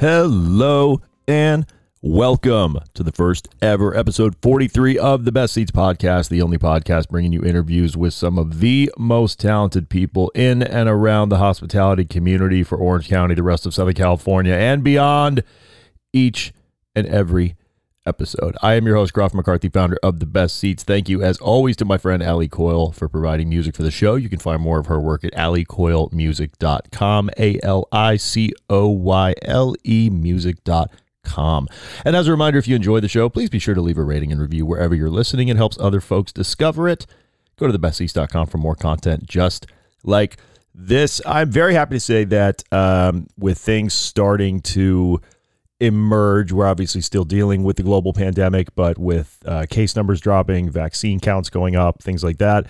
Hello and welcome to the first ever episode 43 of the Best Ceats podcast, the only podcast bringing you interviews with some of the most talented people in and around the hospitality community for Orange County, the rest of Southern California, and beyond each and every episode. I am your host, Crawford McCarthy, founder of The Best Ceats. Thank you, as always, to my friend Ali Coyle for providing music for the show. You can find more of her work at alicoylemusic.com, A L I C O Y L E music.com. And as a reminder, if you enjoy the show, please be sure to leave a rating and review wherever you're listening. It helps other folks discover it. Go to thebestceats.com for more content just like this. I'm very happy to say that um, with things starting to emerge. We're obviously still dealing with the global pandemic, but with uh, case numbers dropping, vaccine counts going up, things like that.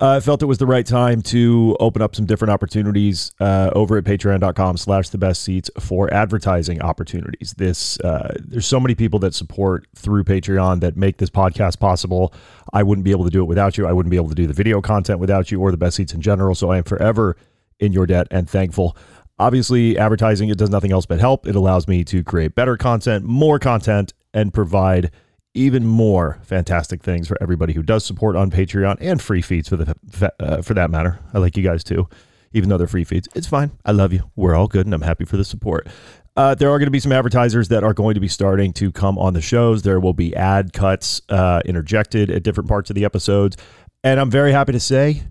Uh, I felt it was the right time to open up some different opportunities uh, over at patreon.com slash the best ceats for advertising opportunities. This uh, there's so many people that support through Patreon that make this podcast possible. I wouldn't be able to do it without you. I wouldn't be able to do the video content without you or the best ceats in general. So I am forever in your debt and thankful. Obviously, advertising it does nothing else but help. It allows me to create better content, more content, and provide even more fantastic things for everybody who does support on Patreon and free feeds for the uh, for that matter. I like you guys too, even though they're free feeds. It's fine. I love you. We're all good, and I'm happy for the support. Uh, there are going to be some advertisers that are going to be starting to come on the shows. There will be ad cuts uh, interjected at different parts of the episodes, and I'm very happy to say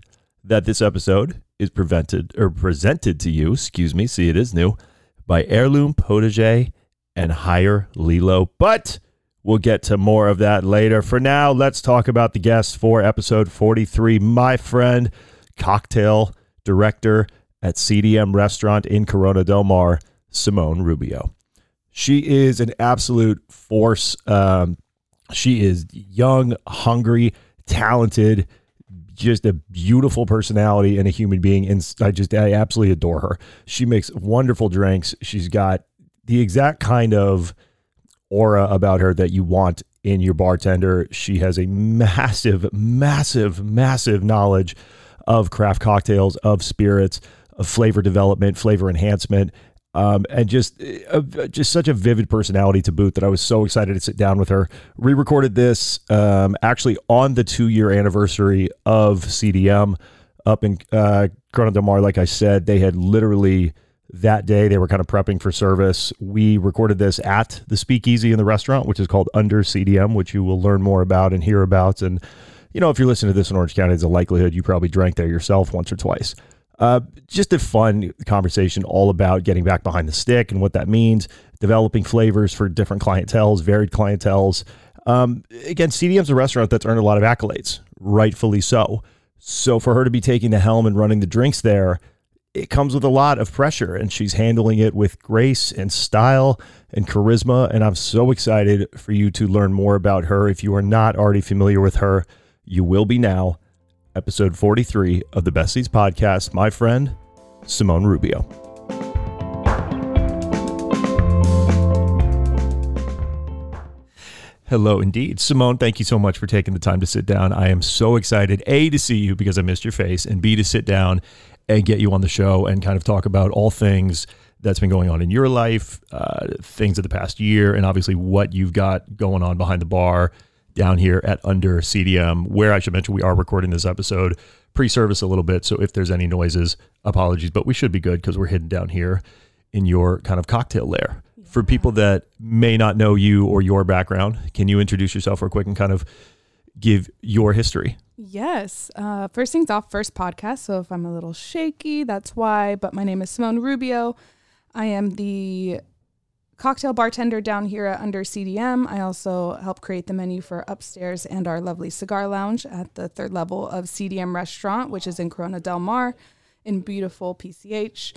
that this episode is prevented or presented to you, excuse me, see it is new, by Heirloom Potager and Hire Lilo. But we'll get to more of that later. For now, let's talk about the guest for episode 43. My friend, cocktail director at CDM Restaurant in Corona Del Mar, Simone Rubio. She is an absolute force. Um, she is young, hungry, talented just a beautiful personality and a human being. And I just, I absolutely adore her. She makes wonderful drinks. She's got the exact kind of aura about her that you want in your bartender. She has a massive, massive, massive knowledge of craft cocktails, of spirits, of flavor development, flavor enhancement, um, and just uh, just such a vivid personality to boot that I was so excited to sit down with her. Re-recorded this um, actually on the two-year anniversary of CDM up in uh, Corona Del Mar. Like I said, they had literally that day they were kind of prepping for service. We recorded this at the Speakeasy in the restaurant, which is called Under CDM, which you will learn more about and hear about. And you know, if you're listening to this in Orange County, there's a likelihood you probably drank there yourself once or twice. Uh, just a fun conversation all about getting back behind the stick and what that means, developing flavors for different clientels, varied clientels. Um, again, CDM's a restaurant that's earned a lot of accolades, rightfully so. So for her to be taking the helm and running the drinks there, it comes with a lot of pressure, and she's handling it with grace and style and charisma. And I'm so excited for you to learn more about her. If you are not already familiar with her, you will be now episode 43 of the Best Ceats podcast, my friend, Simone Rubio. Hello, indeed. Simone, thank you so much for taking the time to sit down. I am so excited, A, to see you because I missed your face, and B, to sit down and get you on the show and kind of talk about all things that's been going on in your life, uh, things of the past year, and obviously what you've got going on behind the bar down here at Under CDM, where I should mention we are recording this episode pre service a little bit. So if there's any noises, apologies, but we should be good because we're hidden down here in your kind of cocktail lair. Yeah. For people that may not know you or your background, can you introduce yourself real quick and kind of give your history? Yes. Uh, first things off, first podcast. So if I'm a little shaky, that's why. But my name is Simone Rubio. I am the cocktail bartender down here at Under CDM. I also help create the menu for upstairs and our lovely cigar lounge at the third level of CDM Restaurant, which is in Corona Del Mar in beautiful PCH.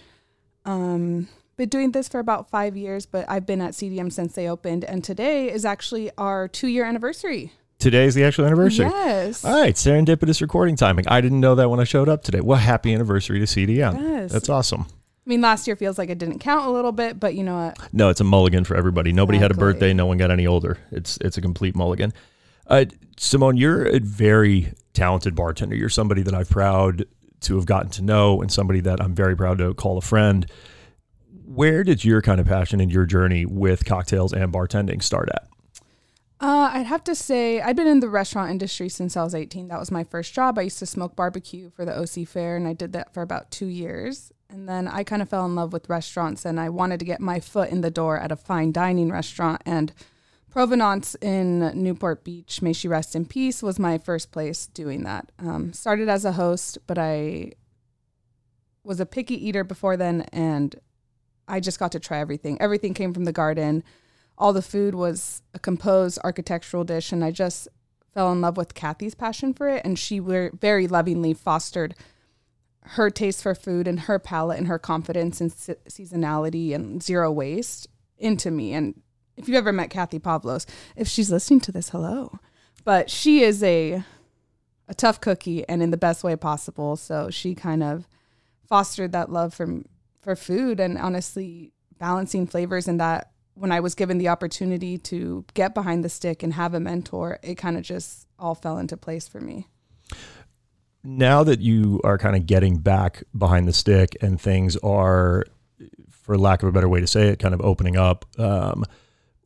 Um, been doing this for about five years, but I've been at CDM since they opened, and today is actually our two year anniversary. Today is the actual anniversary. Yes. All right, serendipitous recording timing. I didn't know that when I showed up today. Well, happy anniversary to CDM. Yes. That's awesome. I mean, last year feels like it didn't count a little bit, but you know what? No, it's a mulligan for everybody. Nobody had a birthday. No one got any older. It's it's a complete mulligan. Uh, Simone, you're a very talented bartender. You're somebody that I've proud to have gotten to know, and somebody that I'm very proud to call a friend. Where did your kind of passion and your journey with cocktails and bartending start at? Uh, I'd have to say I've been in the restaurant industry since I was 18. That was my first job. I used to smoke barbecue for the OC Fair, and I did that for about two years. And then I kind of fell in love with restaurants, and I wanted to get my foot in the door at a fine dining restaurant. And Provenance in Newport Beach, may she rest in peace, was my first place doing that. Um, started as a host, but I was a picky eater before then, and I just got to try everything. Everything came from the garden all the food was a composed architectural dish and i just fell in love with Cathy's passion for it and she very lovingly fostered her taste for food and her palate and her confidence and se- seasonality and zero waste into me. And if you've ever met Cathy Pavlos if she's listening to this hello. But she is a a tough cookie and in the best way possible. So she kind of fostered that love for for food and honestly balancing flavors and that when I was given the opportunity to get behind the stick and have a mentor, it kind of just all fell into place for me. Now that you are kind of getting back behind the stick and things are, for lack of a better way to say it, kind of opening up, um,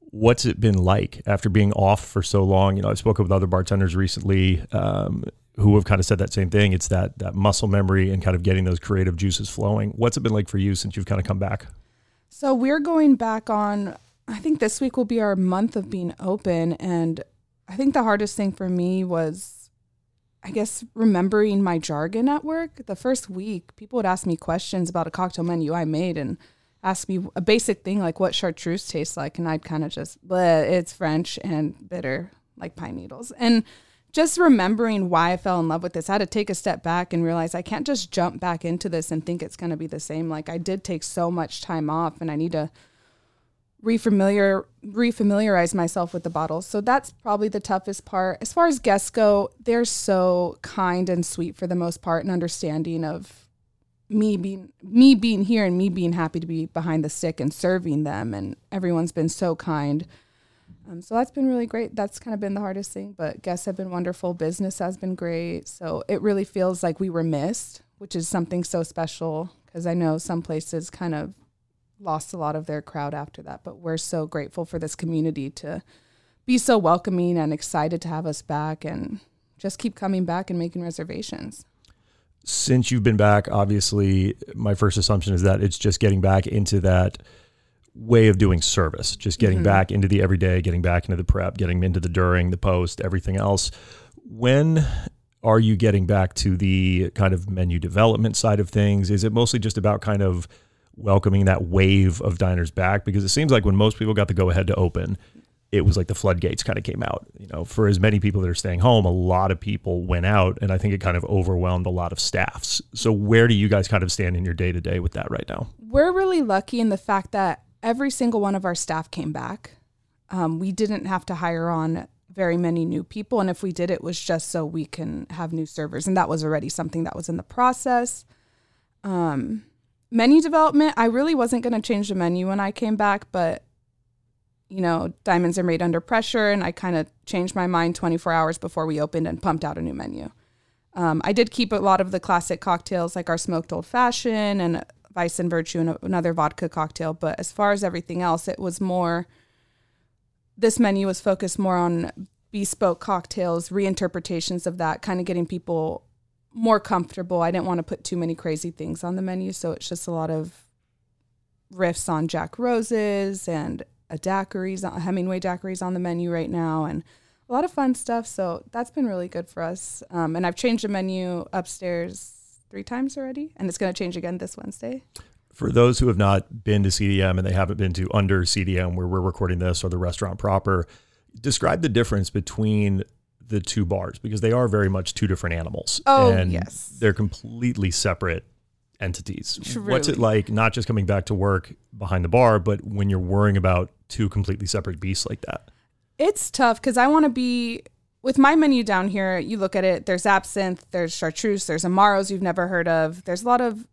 what's it been like after being off for so long? You know, I've spoken with other bartenders recently um, who have kind of said that same thing. It's that that muscle memory and kind of getting those creative juices flowing. What's it been like for you since you've kind of come back? So we're going back on, I think this week will be our month of being open. And I think the hardest thing for me was, I guess, remembering my jargon at work. The first week, people would ask me questions about a cocktail menu I made and ask me a basic thing like what chartreuse tastes like. And I'd kind of just, it's French and bitter, like pine needles. And just remembering why I fell in love with this, I had to take a step back and realize I can't just jump back into this and think it's going to be the same. Like I did take so much time off, and I need to refamiliar refamiliarize myself with the bottles. So that's probably the toughest part. As far as guests go, they're so kind and sweet for the most part, and understanding of me being me being here and me being happy to be behind the stick and serving them. And everyone's been so kind. Um, so that's been really great. That's kind of been the hardest thing, but guests have been wonderful. Business has been great. So it really feels like we were missed, which is something so special because I know some places kind of lost a lot of their crowd after that. But we're so grateful for this community to be so welcoming and excited to have us back and just keep coming back and making reservations. Since you've been back, obviously, my first assumption is that it's just getting back into that way of doing service, just getting Mhm. back into the everyday, getting back into the prep, getting into the during, the post, everything else. When are you getting back to the kind of menu development side of things? Is it mostly just about kind of welcoming that wave of diners back? Because it seems like when most people got the go ahead to open, it was like the floodgates kind of came out. You know, for as many people that are staying home, a lot of people went out, and I think it kind of overwhelmed a lot of staffs. So, where do you guys kind of stand in your day to day with that right now? we're really lucky in the fact that every single one of our staff came back. Um, we didn't have to hire on very many new people. And if we did, it was just so we can have new servers. And that was already something that was in the process. Um, menu development, I really wasn't going to change the menu when I came back, but you know, diamonds are made under pressure. And I kind of changed my mind 24 hours before we opened and pumped out a new menu. Um, I did keep a lot of the classic cocktails like our smoked old fashioned and Vice and Virtue and another vodka cocktail. But as far as everything else, it was more, this menu was focused more on bespoke cocktails, reinterpretations of that, kind of getting people more comfortable. I didn't want to put too many crazy things on the menu. So it's just a lot of riffs on Jack Roses and a daiquiris, a Hemingway daiquiris on the menu right now. And a lot of fun stuff. So that's been really good for us. Um, and I've changed the menu upstairs three times already, and it's going to change again this Wednesday. For those who have not been to CDM and they haven't been to under CDM where we're recording this or the restaurant proper, describe the difference between the two bars because they are very much two different animals. Oh, and yes. They're completely separate entities. Truly. What's it like not just coming back to work behind the bar, but when you're worrying about two completely separate beasts like that? It's tough because I want to be with my menu down here. You look at it. There's absinthe. There's chartreuse. There's amaros you've never heard of. There's a lot of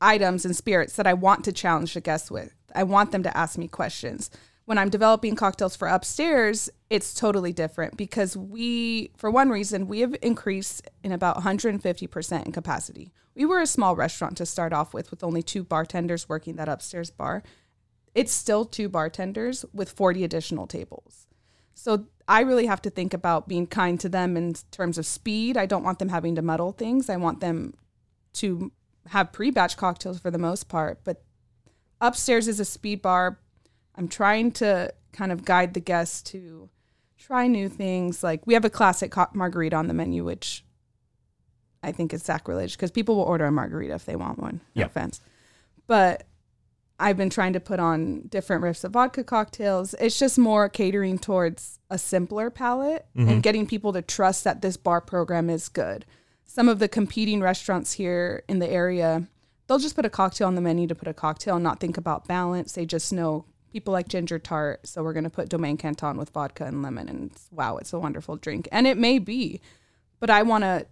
items and spirits that I want to challenge the guests with. I want them to ask me questions. When I'm developing cocktails for upstairs, it's totally different because we, for one reason, we have increased in about 150% in capacity. We were a small restaurant to start off with, with only two bartenders working that upstairs bar. It's still two bartenders with 40 additional tables. So I really have to think about being kind to them in terms of speed. I don't want them having to muddle things. I want them to have pre-batch cocktails for the most part, but upstairs is a speed bar. I'm trying to kind of guide the guests to try new things. Like we have a classic margarita on the menu, which I think is sacrilege because people will order a margarita if they want one. No offense, but I've been trying to put on different riffs of vodka cocktails. It's just more catering towards a simpler palate and mm-hmm. getting people to trust that this bar program is good. Some of the competing restaurants here in the area, they'll just put a cocktail on the menu to put a cocktail and not think about balance. They just know people like ginger tart, so we're going to put Domaine Canton with vodka and lemon and it's- wow, it's a wonderful drink. And it may be, but I want to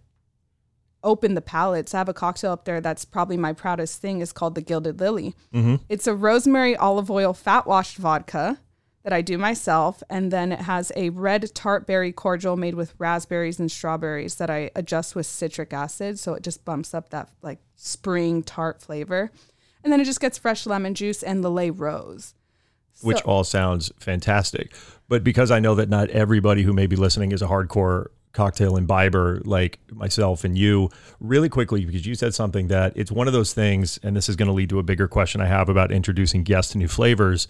open the palates. I have a cocktail up there that's probably my proudest thing is called the Gilded Lily. Mm-hmm. It's a rosemary olive oil fat washed vodka that I do myself. And then it has a red tart berry cordial made with raspberries and strawberries that I adjust with citric acid. So it just bumps up that like spring tart flavor. And then it just gets fresh lemon juice and Lillet rose. Which So- all sounds fantastic. But because I know that not everybody who may be listening is a hardcore cocktail imbiber like myself and you, really quickly, because you said something that it's one of those things, and this is going to lead to a bigger question I have about introducing guests to new flavors.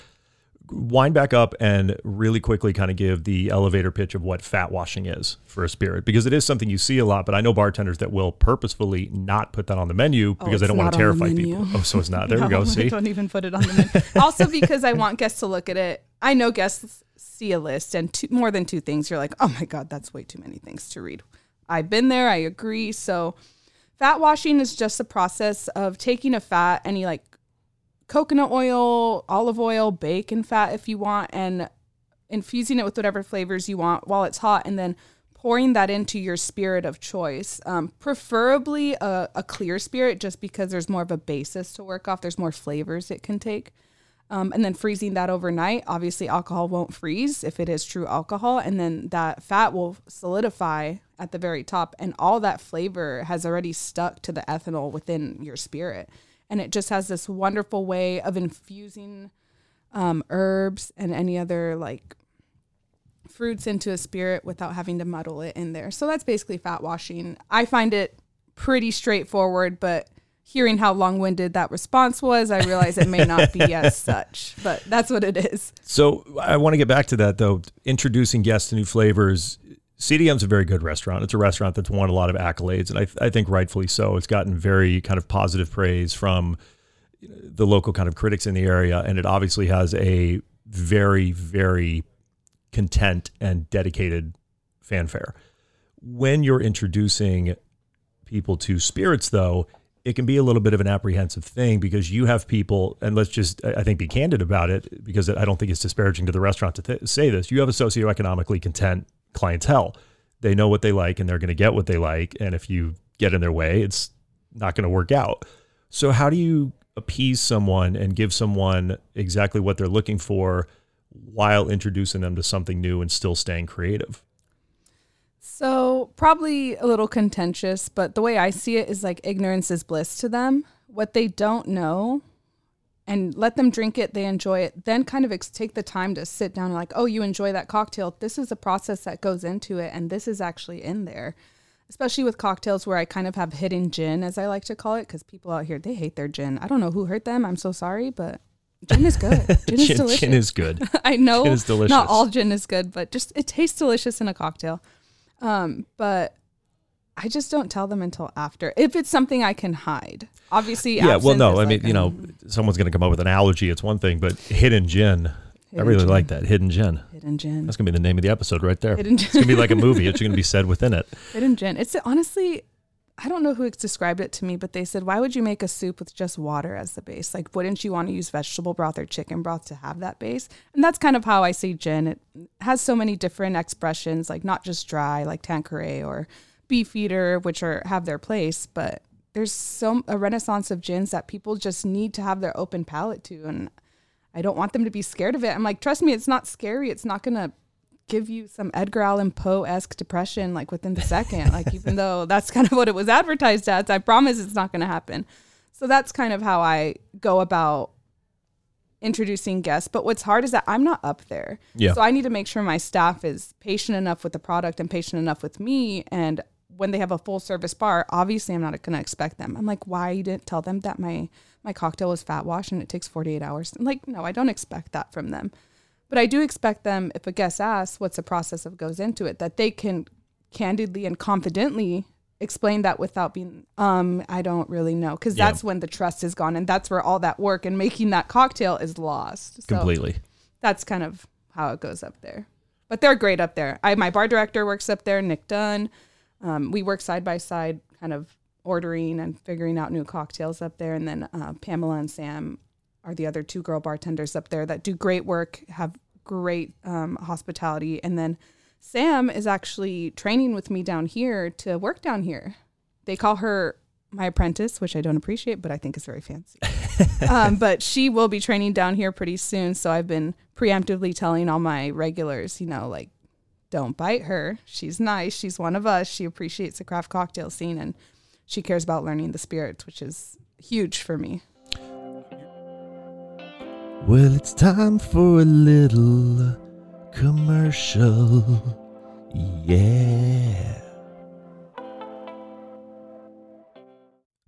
Wind back up and really quickly kind of give the elevator pitch of what fat washing is for a spirit, because it is something you see a lot. But I know bartenders that will purposefully not put that on the menu oh, because they don't want to terrify people. Oh, so it's not. There we go. See, I don't even put it on the menu. also, because I want guests to look at it. I know guests see a list and two, more than two things. You're like, oh my God, that's way too many things to read. I've been there. I agree. So, fat washing is just a process of taking a fat, any like coconut oil, olive oil, bacon fat if you want, and infusing it with whatever flavors you want while it's hot, and then pouring that into your spirit of choice. Um, preferably a, a clear spirit, just because there's more of a basis to work off. There's more flavors it can take. Um, and then freezing that overnight. Obviously, alcohol won't freeze if it is true alcohol, and then that fat will solidify at the very top, and all that flavor has already stuck to the ethanol within your spirit, and it just has this wonderful way of infusing um, herbs and any other like fruits into a spirit without having to muddle it in there. So that's basically fat washing. I find it pretty straightforward, but hearing how long-winded that response was, I realize it may not be as such, but that's what it is. So I want to get back to that though. Introducing guests to new flavors. CDM's a very good restaurant. It's a restaurant that's won a lot of accolades, and I, I think rightfully so. It's gotten very kind of positive praise from the local kind of critics in the area, and it obviously has a very, very content and dedicated fanfare. When you're introducing people to spirits, though, it can be a little bit of an apprehensive thing because you have people, and let's just, I think, be candid about it because I don't think it's disparaging to the restaurant to th- say this. You have a socioeconomically content clientele. They know what they like and they're going to get what they like. And if you get in their way, it's not going to work out. So, how do you appease someone and give someone exactly what they're looking for while introducing them to something new and still staying creative? So, probably a little contentious, but the way I see it is like ignorance is bliss to them. What they don't know and let them drink it, they enjoy it. Then kind of ex- take the time to sit down and like, "Oh, you enjoy that cocktail. This is a process that goes into it and this is actually in there." Especially with cocktails where I kind of have hidden gin as I like to call it cuz people out here they hate their gin. I don't know who hurt them. I'm so sorry, but gin is good. Gin is delicious. gin is good. I know Gin is delicious. not all gin is good, but just it tastes delicious in a cocktail. Um, but I just don't tell them until after if it's something I can hide. Obviously, yeah. Well, no, I mean, like you know, someone's going to come up with an allergy. It's one thing, but hidden gin. I really gem. like that hidden gin. hidden gin. That's going to be the name of the episode right there. Hidden gin. It's going to be like a movie. It's going to be said within it. Hidden gin. It's honestly, I don't know who described it to me, but they said, why would you make a soup with just water as the base? Like, wouldn't you want to use vegetable broth or chicken broth to have that base? And that's kind of how I see gin. It has so many different expressions, like not just dry, like Tanqueray or Beefeater, which are have their place, but there's so a renaissance of gins that people just need to have their open palate to, and I don't want them to be scared of it. I'm like, trust me, it's not scary. It's not gonna give you some Edgar Allan Poe esque depression like within the second. like even though that's kind of what it was advertised as, I promise it's not going to happen. So that's kind of how I go about introducing guests. But what's hard is that I'm not up there. Yeah. So I need to make sure my staff is patient enough with the product and patient enough with me. And when they have a full service bar, obviously I'm not going to expect them. I'm like, why you didn't tell them that my my cocktail was fat wash and it takes 48 hours? I'm like, no, I don't expect that from them. But I do expect them, if a guest asks what's the process of goes into it, that they can candidly and confidently explain that without being, um, I don't really know. Because Yeah. that's when the trust is gone and that's where all that work and making that cocktail is lost. So Completely. that's kind of how it goes up there. But they're great up there. I my bar director works up there, Nick Dunn. Um, we work side by side, kind of ordering and figuring out new cocktails up there. And then uh, Pamela and Sam are the other two girl bartenders up there that do great work, have great um, hospitality. And then Sam is actually training with me down here to work down here. They call her my apprentice, which I don't appreciate, but I think is very fancy. um, but she will be training down here pretty soon. So I've been preemptively telling all my regulars, you know, like, don't bite her. She's nice. She's one of us. She appreciates the craft cocktail scene and she cares about learning the spirits, which is huge for me. Well, it's time for a little commercial. Yeah.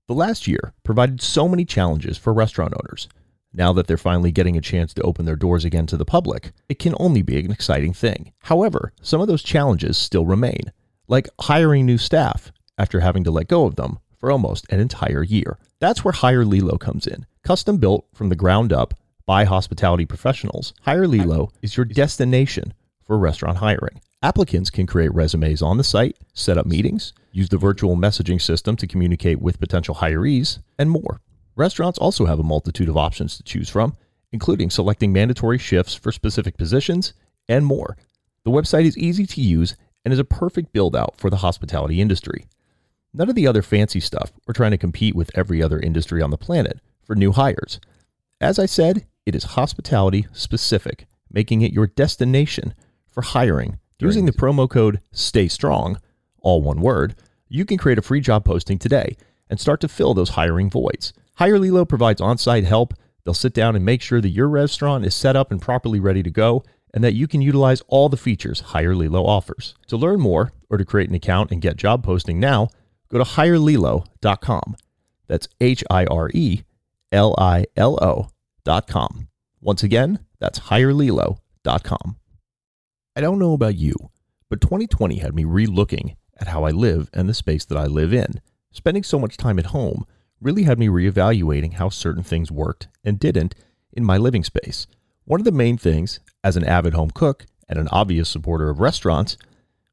The last year provided so many challenges for restaurant owners. Now that they're finally getting a chance to open their doors again to the public, it can only be an exciting thing. However, some of those challenges still remain, like hiring new staff after having to let go of them for almost an entire year. That's where Hire Lilo comes in. Custom built from the ground up by hospitality professionals, Hire Lilo is your destination for restaurant hiring. Applicants can create resumes on the site, set up meetings, use the virtual messaging system to communicate with potential hirees, and more. Restaurants also have a multitude of options to choose from, including selecting mandatory shifts for specific positions and more. The website is easy to use and is a perfect build out for the hospitality industry. None of the other fancy stuff or trying to compete with every other industry on the planet for new hires. As I said, it is hospitality specific, making it your destination for hiring. Using the promo code STAY STRONG, all one word, you can create a free job posting today and start to fill those hiring voids. Hire Lilo provides on site help. They'll sit down and make sure that your restaurant is set up and properly ready to go and that you can utilize all the features Hire Lilo offers. To learn more or to create an account and get job posting now, go to hirelilo.com. That's H I R E L I L O.com. Once again, that's hirelilo.com. I don't know about you, but 2020 had me re-looking at how I live and the space that I live in. Spending so much time at home really had me reevaluating how certain things worked and didn't in my living space. One of the main things, as an avid home cook and an obvious supporter of restaurants,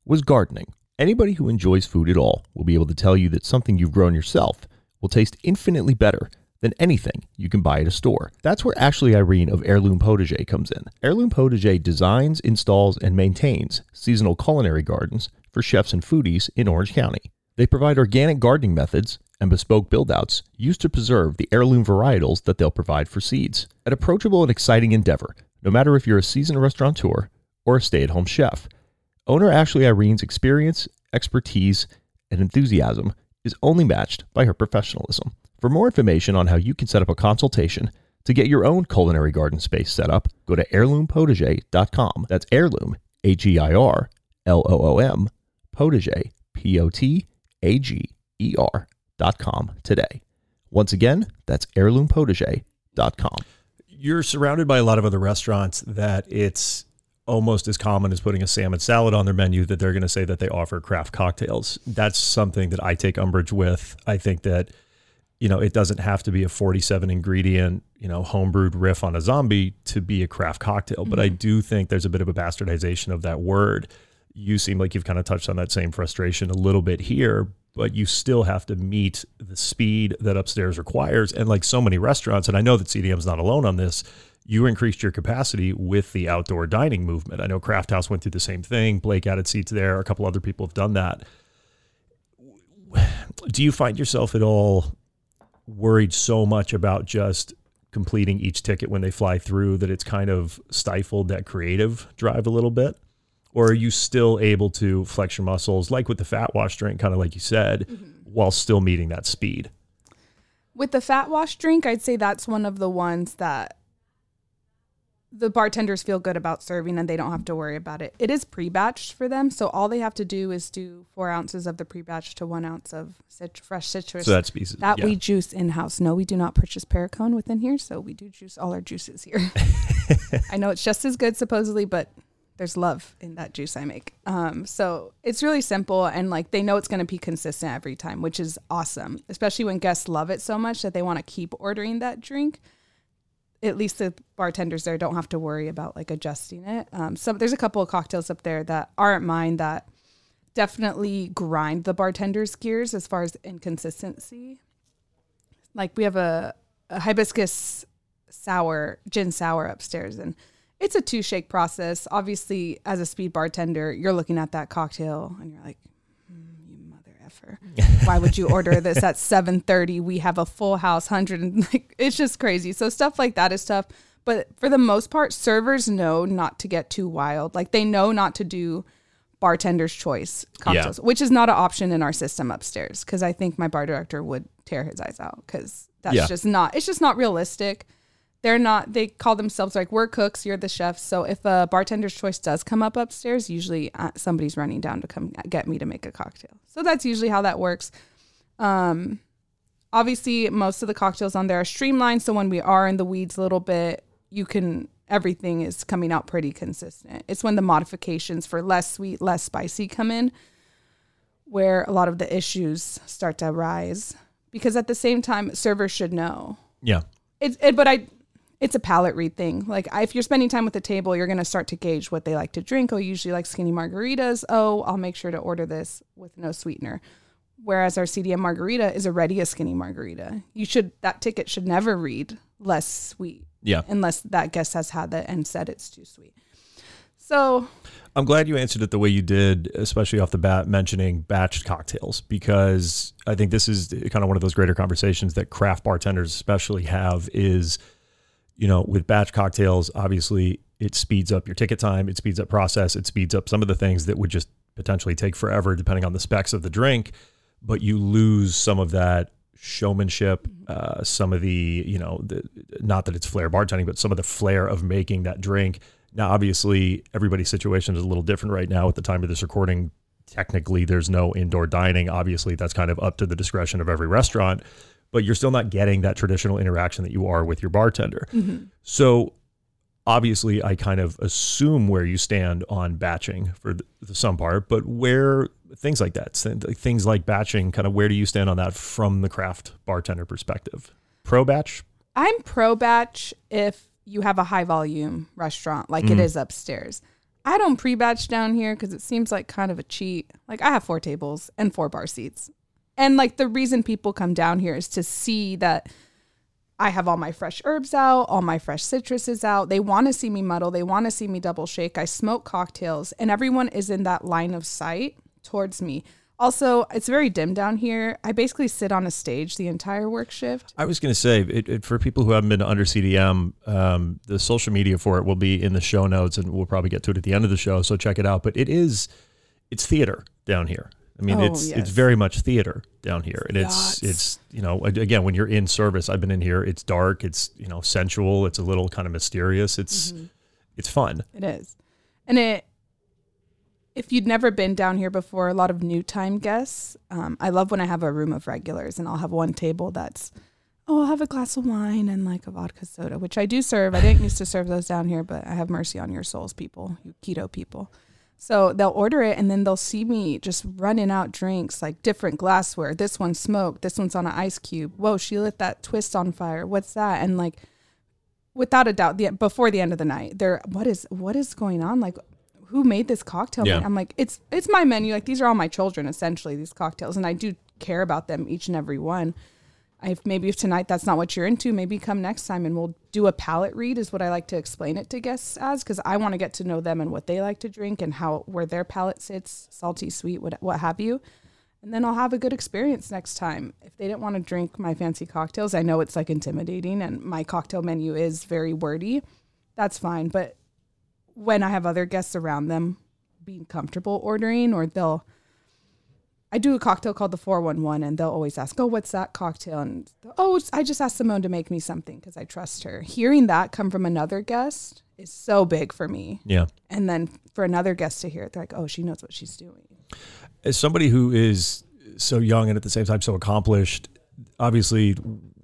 was gardening. Anybody who enjoys food at all will be able to tell you that something you've grown yourself will taste infinitely better than anything you can buy at a store. That's where Ashley Irene of Heirloom Potager comes in. Heirloom Potager designs, installs, and maintains seasonal culinary gardens for chefs and foodies in Orange County. They provide organic gardening methods and bespoke build-outs used to preserve the heirloom varietals that they'll provide for seeds. An approachable and exciting endeavor, no matter if you're a seasoned restaurateur or a stay-at-home chef. Owner Ashley Irene's experience, expertise, and enthusiasm is only matched by her professionalism. For more information on how you can set up a consultation to get your own culinary garden space set up, go to heirloompotager.com. That's heirloom, H E I R L O O M, potager, P O T A G E R dot com today. Once again, that's heirloompotager.com. you're surrounded by a lot of other restaurants that it's almost as common as putting a salmon salad on their menu that they're going to say that they offer craft cocktails. That's something that I take umbrage with. I think that you know, it doesn't have to be a 47 ingredient, you know, homebrewed riff on a zombie to be a craft cocktail. But I mm-hmm. do think there's a bit of a bastardization of that word. You seem like you've kind of touched on that same frustration a little bit here, but you still have to meet the speed that upstairs requires. And like so many restaurants, and I know that CDM's not alone on this, you increased your capacity with the outdoor dining movement. I know Craft House went through the same thing. Blake added seats there. A couple other people have done that. Do you find yourself at all worried so much about just completing each ticket when they fly through that it's kind of stifled that creative drive a little bit? Or are you still able to flex your muscles, like with the fat wash drink, kind of like you said, mm-hmm. while still meeting that speed? With the fat wash drink, I'd say that's one of the ones that the bartenders feel good about serving and they don't have to worry about it. It is pre-batched for them, so all they have to do is do four ounces of the pre-batch to one ounce of cit- fresh citrus. So that's species. that yeah. we juice in house. No, we do not purchase Perricone within here, so we do juice all our juices here. I know it's just as good supposedly, but there's love in that juice I make. Um, so it's really simple and like they know it's going to be consistent every time, which is awesome. Especially when guests love it so much that they want to keep ordering that drink. At least the bartenders there don't have to worry about like adjusting it. Um, so there's a couple of cocktails up there that aren't mine that definitely grind the bartender's gears as far as inconsistency. Like we have a, a hibiscus sour, gin sour upstairs, and it's a two shake process. Obviously, as a speed bartender, you're looking at that cocktail and you're like, "Hmm, you mother effer. Why would you order this at 7:30? We have a full house, hundred and like it's just crazy. So stuff like that is tough. But for the most part, servers know not to get too wild. Like they know not to do bartender's choice cocktails, which is not an option in our system upstairs because I think my bar director would tear his eyes out because that's Yeah. just not. It's just not realistic. They're not. They call themselves like we're cooks. You're the chefs. So if a bartender's choice does come up upstairs, usually uh, somebody's running down to come get me to make a cocktail. So that's usually how that works. Um, obviously, most of the cocktails on there are streamlined. So when we are in the weeds a little bit, you can everything is coming out pretty consistent. It's when the modifications for less sweet, less spicy come in, where a lot of the issues start to arise. Because at the same time, servers should know yeah. it's it, but I it's a palate read thing. Like if you're spending time with the table, you're gonna start to gauge what they like to drink. Oh, usually like skinny margaritas. Oh, I'll make sure to order this with no sweetener. Whereas our CDM margarita is already a skinny margarita. You should that ticket should never read less sweet Yeah. unless that guest has had that and said it's too sweet. So I'm glad you answered it the way you did, especially off the bat, mentioning batched cocktails, because I think this is kind of one of those greater conversations that craft bartenders especially have is, you know, with batch cocktails, obviously it speeds up your ticket time, it speeds up process, it speeds up some of the things that would just potentially take forever depending on the specs of the drink, but you lose some of that showmanship, uh, some of the, you know, the, not that it's flair bartending, but some of the flair of making that drink. Now, obviously, everybody's situation is a little different right now. At the time of this recording, technically, there's no indoor dining. Obviously, that's kind of up to the discretion of every restaurant, but you're still not getting that traditional interaction that you are with your bartender. Mm-hmm. So, obviously, I kind of assume where you stand on batching for the, the some part, but where things like that, things like batching, kind of where do you stand on that from the craft bartender perspective? Pro batch? I'm pro batch if you have a high volume restaurant like it mm. is upstairs. I don't pre batch down here because it seems like kind of a cheat. Like I have four tables and four bar seats. And like the reason people come down here is to see that I have all my fresh herbs out, all my fresh citruses out. They want to see me muddle, they want to see me double shake. I smoke cocktails, and everyone is in that line of sight towards me. Also, it's very dim down here. I basically sit on a stage the entire work shift. I was going to say, it, it, for people who haven't been to Under CDM, um, the social media for it will be in the show notes, and we'll probably get to it at the end of the show. So check it out. But it is, it's theater down here. I mean, Oh, it's yes. it's very much theater down here, and it's it's you know again when you're in service, I've been in here. It's dark. It's you know sensual. It's a little kind of mysterious. It's it's fun. It is. And it if you'd never been down here before, a lot of new time guests. Um, I love when I have a room of regulars and I'll have one table that's oh, I'll have a glass of wine and like a vodka soda, which I do serve. I didn't used to serve those down here, but I have mercy on your souls, people, you keto people. So they'll order it and then they'll see me just running out drinks, like different glassware. This one's smoked. This one's on an ice cube. Whoa, she lit that twist on fire. What's that? And like, without a doubt, the, before the end of the night, they're what is what is going on? Like, who made this cocktail? Yeah. I'm like, it's it's my menu. Like these are all my children essentially. These cocktails, and I do care about them each and every one. If maybe if tonight that's not what you're into, maybe come next time and we'll do a palate read. Is what I like to explain it to guests as because I want to get to know them and what they like to drink and how where their palate sits, salty, sweet, what what have you. And then I'll have a good experience next time. If they didn't want to drink my fancy cocktails, I know it's like intimidating and my cocktail menu is very wordy. That's fine. But when I have other guests around them being comfortable ordering or they'll I do a cocktail called the 411 and they'll always ask, "Oh, what's that cocktail?" and "Oh, I just asked Simone to make me something because I trust her." Hearing that come from another guest is so big for me. Yeah. And then for another guest to hear it, they're like, "Oh, she knows what she's doing." As somebody who is so young and at the same time so accomplished, obviously,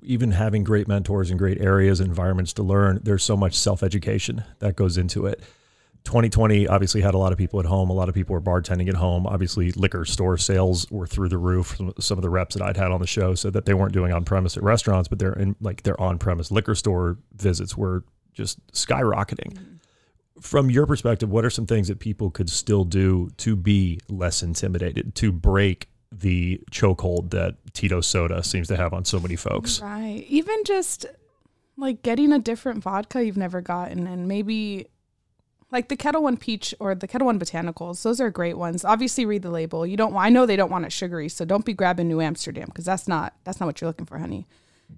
even having great mentors in great areas, and environments to learn, there's so much self education that goes into it. 2020 obviously had a lot of people at home. A lot of people were bartending at home. Obviously, liquor store sales were through the roof. Some- Some of the reps that I'd had on the show said that they weren't doing on premise at restaurants, but they're in like their on premise liquor store visits were just skyrocketing. Mm-hmm. From your perspective, what are some things that people could still do to be less intimidated, to break the chokehold that Tito Soda seems to have on so many folks? Right. Even just like getting a different vodka you've never gotten and maybe like the Ketel One Peach or the Ketel One Botanicals, those are great ones. Obviously read the label. You don't I know they don't want it sugary, so don't be grabbing New Amsterdam because that's not that's not what you're looking for, honey.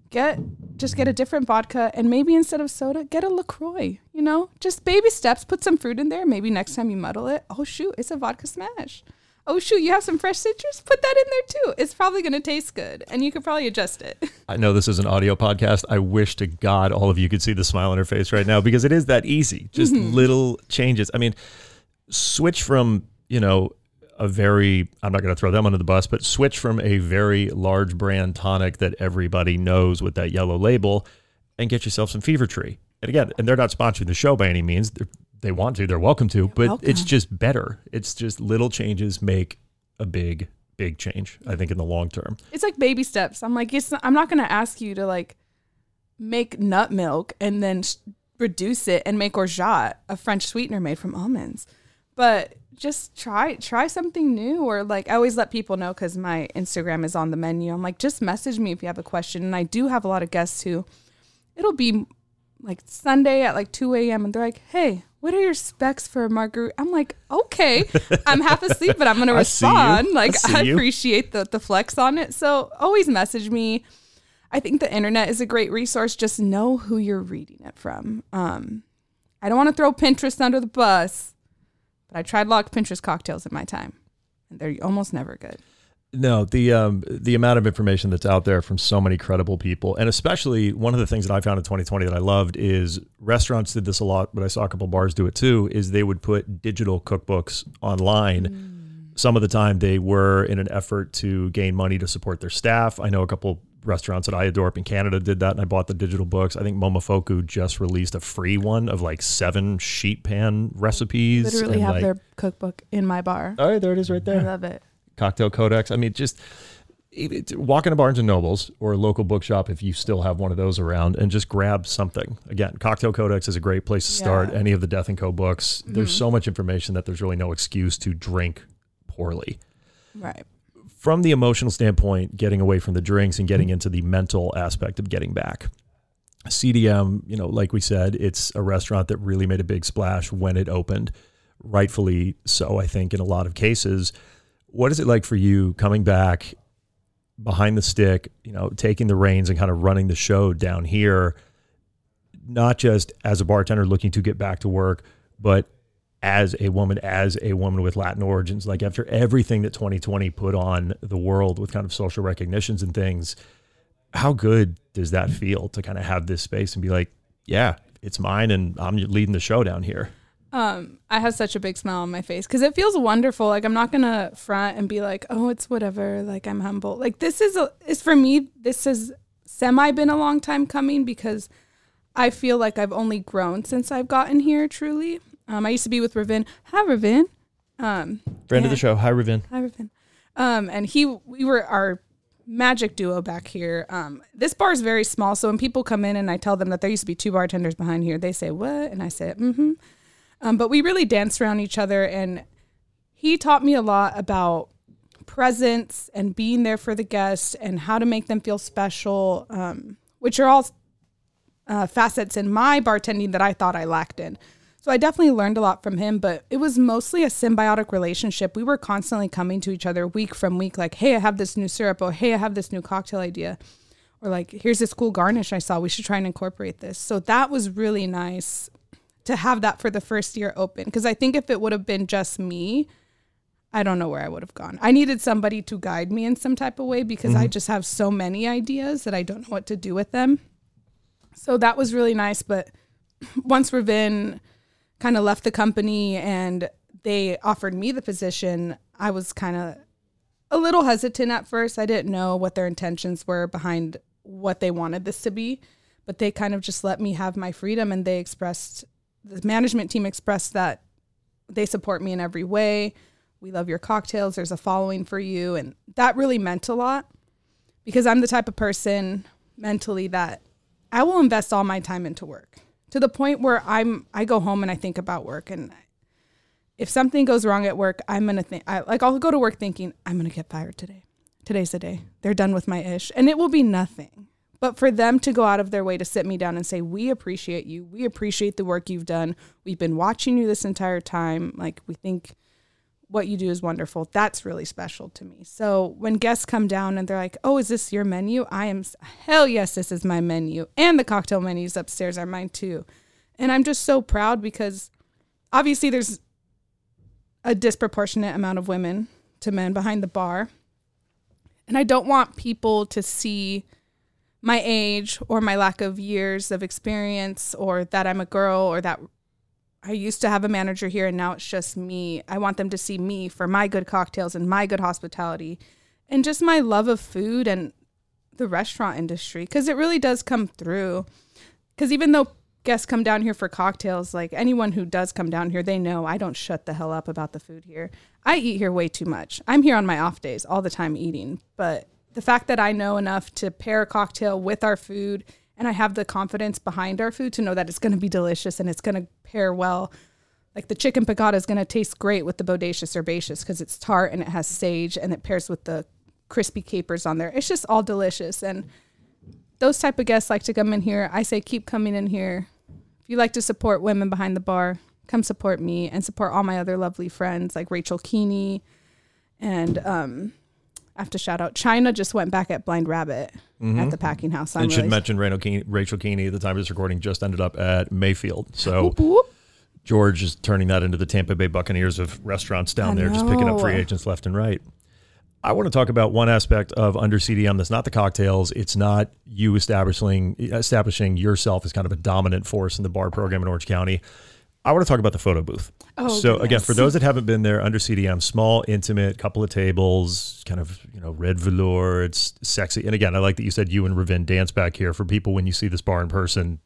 Get just get a different vodka and maybe instead of soda, get a LaCroix, you know? Just baby steps, put some fruit in there. Maybe next time you muddle it, oh shoot, it's a vodka smash. Oh shoot, you have some fresh citrus? Put that in there too. It's probably gonna taste good and you could probably adjust it. I know this is an audio podcast. I wish to God all of you could see the smile on her face right now because it is that easy. Just mm-hmm. little changes. I mean, switch from, you know, a very, I'm not going to throw them under the bus, but switch from a very large brand tonic that everybody knows with that yellow label and get yourself some Fever Tree. And again, and they're not sponsoring the show by any means. They're, they want to, they're welcome to, but welcome. it's just better. It's just little changes make a big, big change, I think, in the long term. it's like baby steps. I'm like, it's, I'm not going to ask you to like make nut milk and then sh- reduce it and make orgeat, a French sweetener made from almonds. But just try try something new or like I always let people know cuz my Instagram is on the menu. I'm like just message me if you have a question and I do have a lot of guests who it'll be like Sunday at like 2 a.m. and they're like, "Hey, what are your specs for a margarita?" I'm like, "Okay, I'm half asleep, but I'm gonna I see you. respond." I Like see I appreciate the the flex on it. So always message me. I think the internet is a great resource. Just know who you're reading it from. Um, I don't want to throw Pinterest under the bus, but I tried of Pinterest cocktails in my time, and they're almost never good. No, the um, the amount of information that's out there from so many credible people, and especially one of the things that I found in 2020 that I loved is restaurants did this a lot, but I saw a couple bars do it too. Is they would put digital cookbooks online. Some of the time they were in an effort to gain money to support their staff. I know a couple restaurants that I adore up in Canada did that, and I bought the digital books. I think Momofuku just released a free one of like seven sheet pan recipes. Literally have like- their cookbook in my bar. All right, there it is right there. I love it. Cocktail codex. I mean, just it, walk into Barnes and Nobles or a local bookshop if you still have one of those around, and just grab something. Again, cocktail codex is a great place to start. Yeah. Mm-hmm. Any of the Death and Co books. There's so much information that there's really no excuse to drink poorly. Right. From the emotional standpoint, getting away from the drinks and getting into the mental aspect of getting back. CDM, you know, like we said, it's a restaurant that really made a big splash when it opened, rightfully so, I think, in a lot of cases. What is it like for you coming back behind the stick, you know, taking the reins and kind of running the show down here, not just as a bartender looking to get back to work, but as a woman, as a woman with Latin origins, like after everything that 2020 put on the world with kind of social recognitions and things, how good does that feel to kind of have this space and be like, yeah, it's mine and I'm leading the show down here? Um, I have such a big smile on my face because it feels wonderful. Like I'm not gonna front and be like, oh, it's whatever. Like I'm humble. Like this is a is for me. This has semi been a long time coming because I feel like I've only grown since I've gotten here. Truly, um, I used to be with Ravin. Hi, Ravin. Um, Friend of the show. Hi, Ravin. Hi, Reuben. Um, and he, we were our magic duo back here. Um, this bar is very small, so when people come in and I tell them that there used to be two bartenders behind here, they say what, and I say mm-hmm. Um, but we really danced around each other, and he taught me a lot about presence and being there for the guests and how to make them feel special, um, which are all uh, facets in my bartending that I thought I lacked in. So I definitely learned a lot from him, but it was mostly a symbiotic relationship. We were constantly coming to each other week from week, like, hey, I have this new syrup, or hey, I have this new cocktail idea, or like, here's this cool garnish I saw. We should try and incorporate this. So that was really nice to have that for the first year open. Because I think if it would have been just me, I don't know where I would have gone. I needed somebody to guide me in some type of way because I mm-hmm. just have so many ideas that I don't know what to do with them. So that was really nice. But once Ravin kind of left the company and they offered me the position, I was kind of a little hesitant at first. I didn't know what their intentions were behind what they wanted this to be, but they kind of just let me have my freedom and they expressed, the management team expressed that they support me in every way. We love your cocktails. There's a following for you. And that really meant a lot because I'm the type of person mentally that I will invest all my time into work to the point where I'm I go home and I think about work and if something goes wrong at work, I'm gonna think I like I'll go to work thinking I'm gonna get fired today. Today's the day. They're done with my ish, and it will be nothing. But for them to go out of their way to sit me down and say, "We appreciate you. We appreciate the work you've done. We've been watching you this entire time. Like we think what you do is wonderful." That's really special to me. So when guests come down and they're like, "Oh, is this your menu?" I am hell yes, this is my menu, and the cocktail menus upstairs are mine too. And I'm just so proud because obviously there's a disproportionate amount of women to men behind the bar. And I don't want people to see my age or my lack of years of experience or that I'm a girl or that I used to have a manager here and now it's just me. I want them to see me for my good cocktails and my good hospitality and just my love of food and the restaurant industry because it really does come through. Because even though guests come down here for cocktails, like anyone who does come down here, they know I don't shut the hell up about the food here. I eat here way too much. I'm here on my off days all the time eating, but the fact that I know enough to pair a cocktail with our food and I have the confidence behind our food to know that it's going to be delicious and it's going to pair well. Like the chicken piccata is going to taste great with the bodacious herbaceous because it's tart and it has sage and it pairs with the crispy capers on there. It's just all delicious and those type of guests like to come in here. I say keep coming in here. If you like to support women behind the bar, come support me and support all my other lovely friends like Rachel Keeney and um I have to shout out China just went back at Blind Rabbit mm-hmm. at the packing house. I'm and should really- mention Rachel Keeney, Rachel Keeney at the time of this recording just ended up at Mayfield. So Whoop, whoop. George is turning that into the Tampa Bay Buccaneers of restaurants down I there, just picking up free agents left and right. I want to talk about one aspect of under CDM that's not the cocktails. It's not you establishing establishing yourself as kind of a dominant force in the bar program in Orange County. I want to talk about the photo booth. Oh, so again, for those that haven't been there, under CDM, small, intimate, couple of tables, kind of you know red velour. It's sexy, and again, I like that you said you and Ravin dance back here. For people when you see this bar in person,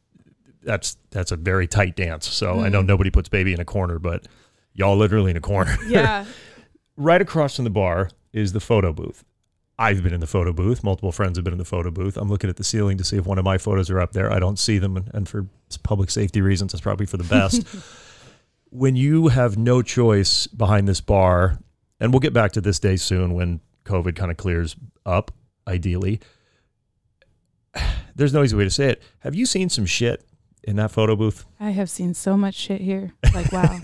that's that's a very tight dance. So I Mm-hmm. know nobody puts baby in a corner, but y'all literally in a corner. Yeah. right across from the bar is the photo booth. I've been in the photo booth. Multiple friends have been in the photo booth. I'm looking at the ceiling to see if one of my photos are up there. I don't see them, and, and for public safety reasons, that's probably for the best. when you have no choice behind this bar, and we'll get back to this day soon when COVID kind of clears up, ideally. There's no easy way to say it. Have you seen some shit in that photo booth? I have seen so much shit here. Like wow.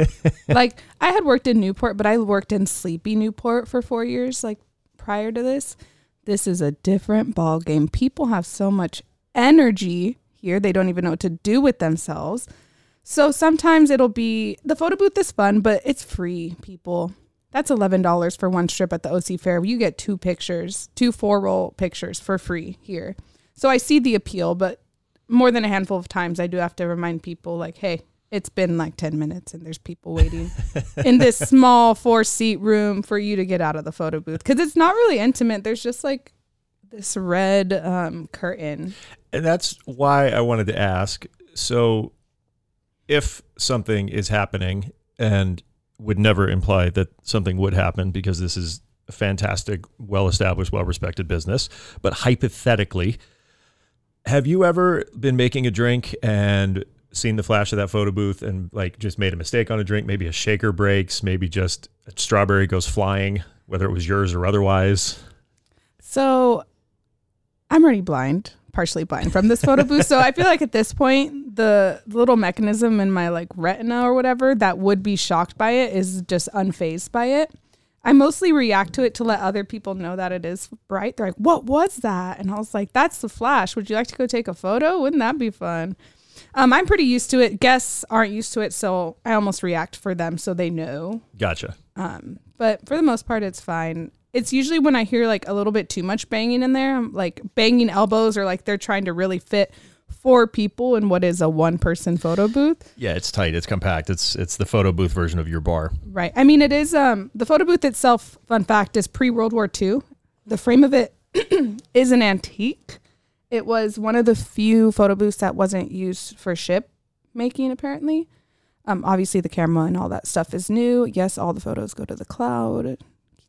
like I had worked in Newport, but I worked in sleepy Newport for 4 years like prior to this. This is a different ball game. People have so much energy here. They don't even know what to do with themselves. So sometimes it'll be the photo booth is fun, but it's free, people. That's $11 for one strip at the OC Fair. You get two pictures, two four roll pictures for free here. So I see the appeal, but more than a handful of times I do have to remind people like, hey, it's been like 10 minutes and there's people waiting in this small four seat room for you to get out of the photo booth because it's not really intimate. There's just like this red um, curtain. And that's why I wanted to ask. So, if something is happening and would never imply that something would happen because this is a fantastic, well established, well respected business. But hypothetically, have you ever been making a drink and seen the flash of that photo booth and like just made a mistake on a drink? Maybe a shaker breaks, maybe just a strawberry goes flying, whether it was yours or otherwise. So I'm already blind, partially blind from this photo booth. So I feel like at this point, the little mechanism in my like retina or whatever that would be shocked by it is just unfazed by it. I mostly react to it to let other people know that it is bright. They're like, "What was that?" And I was like, "That's the flash. Would you like to go take a photo? Wouldn't that be fun?" Um, I'm pretty used to it. Guests aren't used to it, so I almost react for them so they know. Gotcha. Um, but for the most part, it's fine. It's usually when I hear like a little bit too much banging in there, I'm like banging elbows or like they're trying to really fit four people in what is a one person photo booth. Yeah, it's tight. It's compact. It's it's the photo booth version of your bar. Right. I mean, it is um the photo booth itself. Fun fact is pre World War II. The frame of it is an antique. It was one of the few photo booths that wasn't used for ship making. Apparently, um, obviously the camera and all that stuff is new. Yes, all the photos go to the cloud.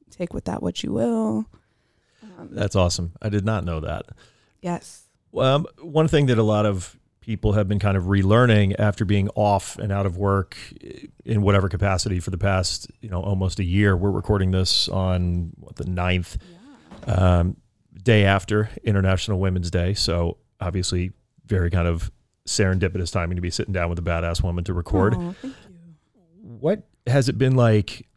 Take with that what you will. That's awesome. I did not know that. Yes. Um, one thing that a lot of people have been kind of relearning after being off and out of work in whatever capacity for the past, you know, almost a year. We're recording this on what, the 9th, um, day after International Women's Day. So obviously, very kind of serendipitous timing to be sitting down with a badass woman to record. Aw, thank you. What has it been like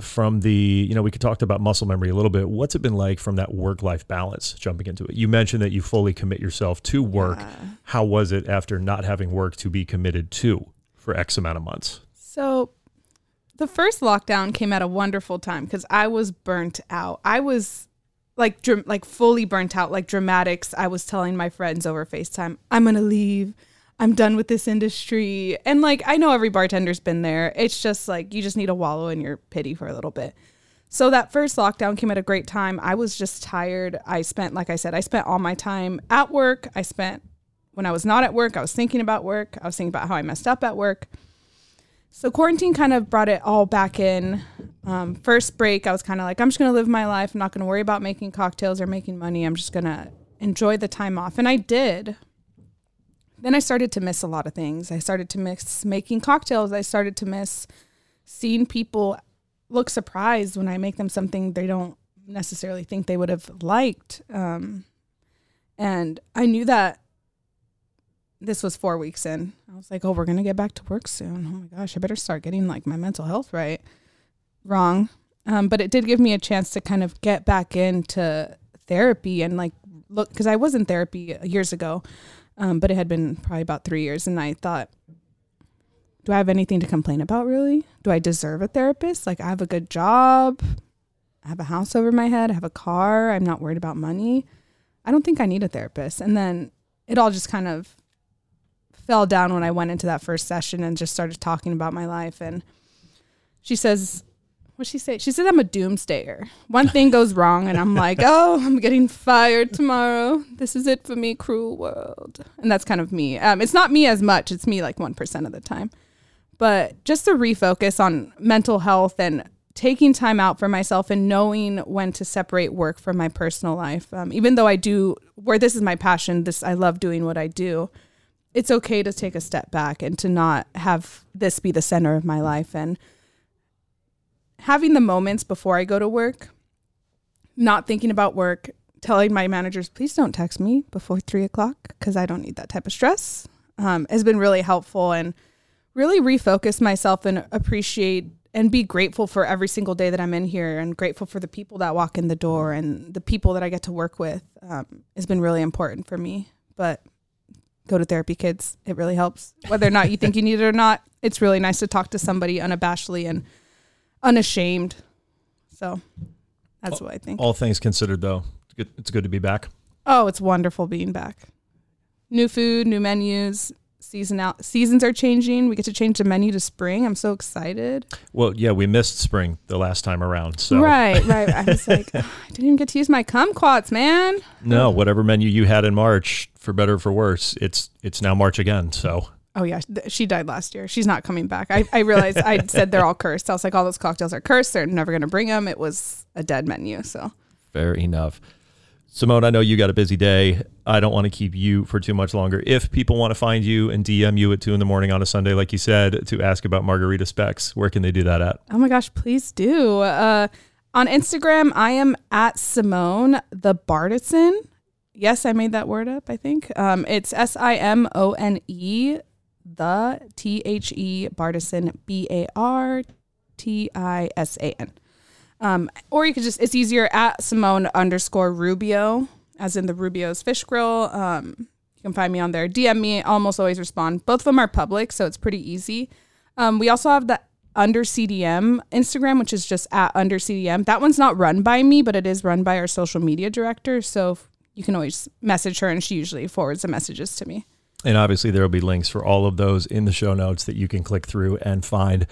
from the, you know, we could talk about muscle memory a little bit. What's it been like from that work life balance jumping into it? You mentioned that you fully commit yourself to work. Yeah. How was it after not having work to be committed to for X amount of months? So the first lockdown came at a wonderful time because I was burnt out. I was like dr- like fully burnt out, like dramatics. I was telling my friends over FaceTime, I'm gonna leave. I'm done with this industry. And like I know every bartender's been there. It's just like you just need to wallow in your pity for a little bit. So that first lockdown came at a great time. I was just tired. I spent, like I said, I spent all my time at work. I spent when I was not at work, I was thinking about work. I was thinking about how I messed up at work. So quarantine kind of brought it all back in. Um, first break, I was kind of like, I'm just going to live my life. I'm not going to worry about making cocktails or making money. I'm just going to enjoy the time off. And I did. Then I started to miss a lot of things. I started to miss making cocktails. I started to miss seeing people look surprised when I make them something they don't necessarily think they would have liked. Um, and I knew that this was four weeks in. I was like, oh, we're going to get back to work soon. Oh my gosh, I better start getting like my mental health right. Wrong. Um, but it did give me a chance to kind of get back into therapy and like look, because I was in therapy years ago, um, but it had been probably about three years. And I thought, do I have anything to complain about really? Do I deserve a therapist? Like, I have a good job, I have a house over my head, I have a car, I'm not worried about money. I don't think I need a therapist. And then it all just kind of fell down when I went into that first session and just started talking about my life. And she says, what she say? She says I'm a doomsdayer. One thing goes wrong, and I'm like, oh, I'm getting fired tomorrow. This is it for me, cruel world. And that's kind of me. Um, it's not me as much. It's me like one percent of the time. But just to refocus on mental health and taking time out for myself and knowing when to separate work from my personal life. Um, even though I do, where this is my passion, this I love doing what I do it's okay to take a step back and to not have this be the center of my life and having the moments before I go to work, not thinking about work, telling my managers, please don't text me before three o'clock because I don't need that type of stress, um, has been really helpful and really refocus myself and appreciate and be grateful for every single day that I'm in here and grateful for the people that walk in the door and the people that I get to work with um, has been really important for me. But go to therapy, kids. It really helps. Whether or not you think you need it or not, it's really nice to talk to somebody unabashedly and unashamed. So that's what I think. All things considered, though, it's good, it's good to be back. Oh, it's wonderful being back. New food, new menus, season out seasons are changing. We get to change the menu to spring. I'm so excited. Well, yeah, we missed spring the last time around. So Right, right. I was like, "Ugh, I didn't even get to use my kumquats, man. no, whatever menu you had in March, for better or for worse, it's it's now March again. So Oh yeah, she died last year. She's not coming back. I, I realized I said they're all cursed. I was like, all those cocktails are cursed. They're never going to bring them. It was a dead menu. So Fair enough. Simone, I know you got a busy day. I don't want to keep you for too much longer. If people want to find you and DM you at two in the morning on a Sunday, like you said, to ask about margarita specs, where can they do that at? oh my gosh, please do. Uh, on Instagram, I am at Simone the Bartisan. Yes, I made that word up. I think um, it's S I M O N E the T H E Bartisan B A R T I S A N. Um, or you could just, it's easier at Simone underscore Rubio, as in the Rubio's Fish Grill. Um, you can find me on there. DM me, I almost always respond. Both of them are public, so it's pretty easy. Um, we also have the under CDM Instagram, which is just at under CDM. That one's not run by me, but it is run by our social media director. So you can always message her, and she usually forwards the messages to me. And obviously, there will be links for all of those in the show notes that you can click through and find.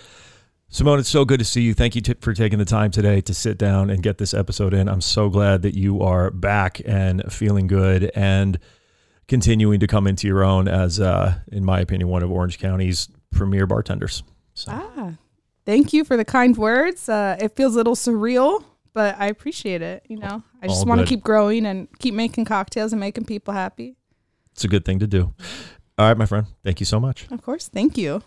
Simone, it's so good to see you. Thank you t- for taking the time today to sit down and get this episode in. I'm so glad that you are back and feeling good and continuing to come into your own as, uh, in my opinion, one of Orange County's premier bartenders. So. Ah, thank you for the kind words. Uh, it feels a little surreal, but I appreciate it. You know, I just want to keep growing and keep making cocktails and making people happy. It's a good thing to do. All right, my friend. Thank you so much. Of course. Thank you.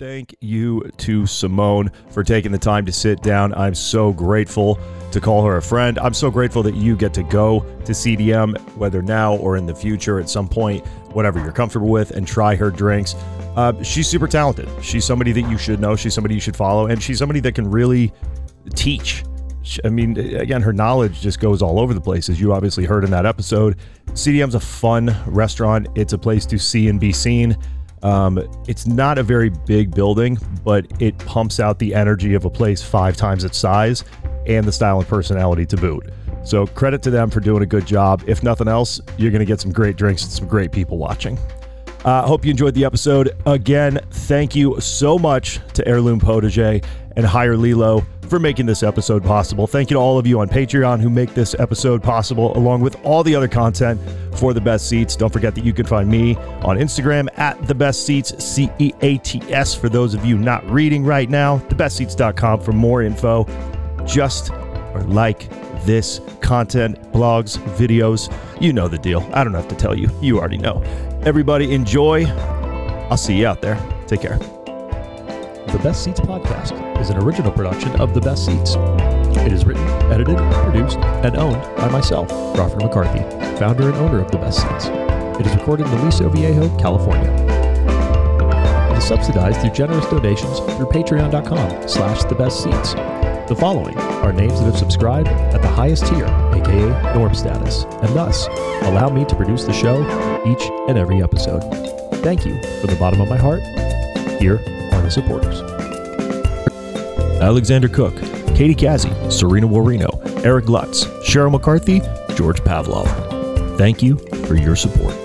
Thank you to Simone for taking the time to sit down. I'm so grateful to call her a friend. I'm so grateful that you get to go to CDM, whether now or in the future at some point, whatever you're comfortable with, and try her drinks. Uh, she's super talented. She's somebody that you should know. She's somebody you should follow, and she's somebody that can really teach. I mean, again, her knowledge just goes all over the place, as you obviously heard in that episode. CDM's a fun restaurant. It's a place to see and be seen. Um, it's not a very big building, but it pumps out the energy of a place five times its size and the style and personality to boot. So credit to them for doing a good job. If nothing else, you're going to get some great drinks and some great people watching. I uh, hope you enjoyed the episode. Again, thank you so much to Heirloom Potager and Hire Lilo for making this episode possible. Thank you to all of you on Patreon who make this episode possible, along with all the other content for the best ceats. Don't forget that you can find me on Instagram at the best ceats, C E A T S, for those of you not reading right now, thebestceats.com for more info. Just or like this content, blogs, videos. You know the deal. I don't have to tell you. You already know. Everybody enjoy. I'll see you out there. Take care. The Best Ceats podcast is an original production of The Best Ceats. It is written, edited, produced, and owned by myself, Crawford McCarthy, founder and owner of The Best Ceats. It is recorded in Aliso Viejo, California. It is subsidized through generous donations through patreon.com slash the best ceats. The following are names that have subscribed at the highest tier, aka norm status, and thus allow me to produce the show each and every episode. Thank you from the bottom of my heart. Here are the supporters. Alexander Cook, Katie Kazzy, Serena Warino, Eric Lutz, Cheryl McCarthy, George Pavlos. Thank you for your support.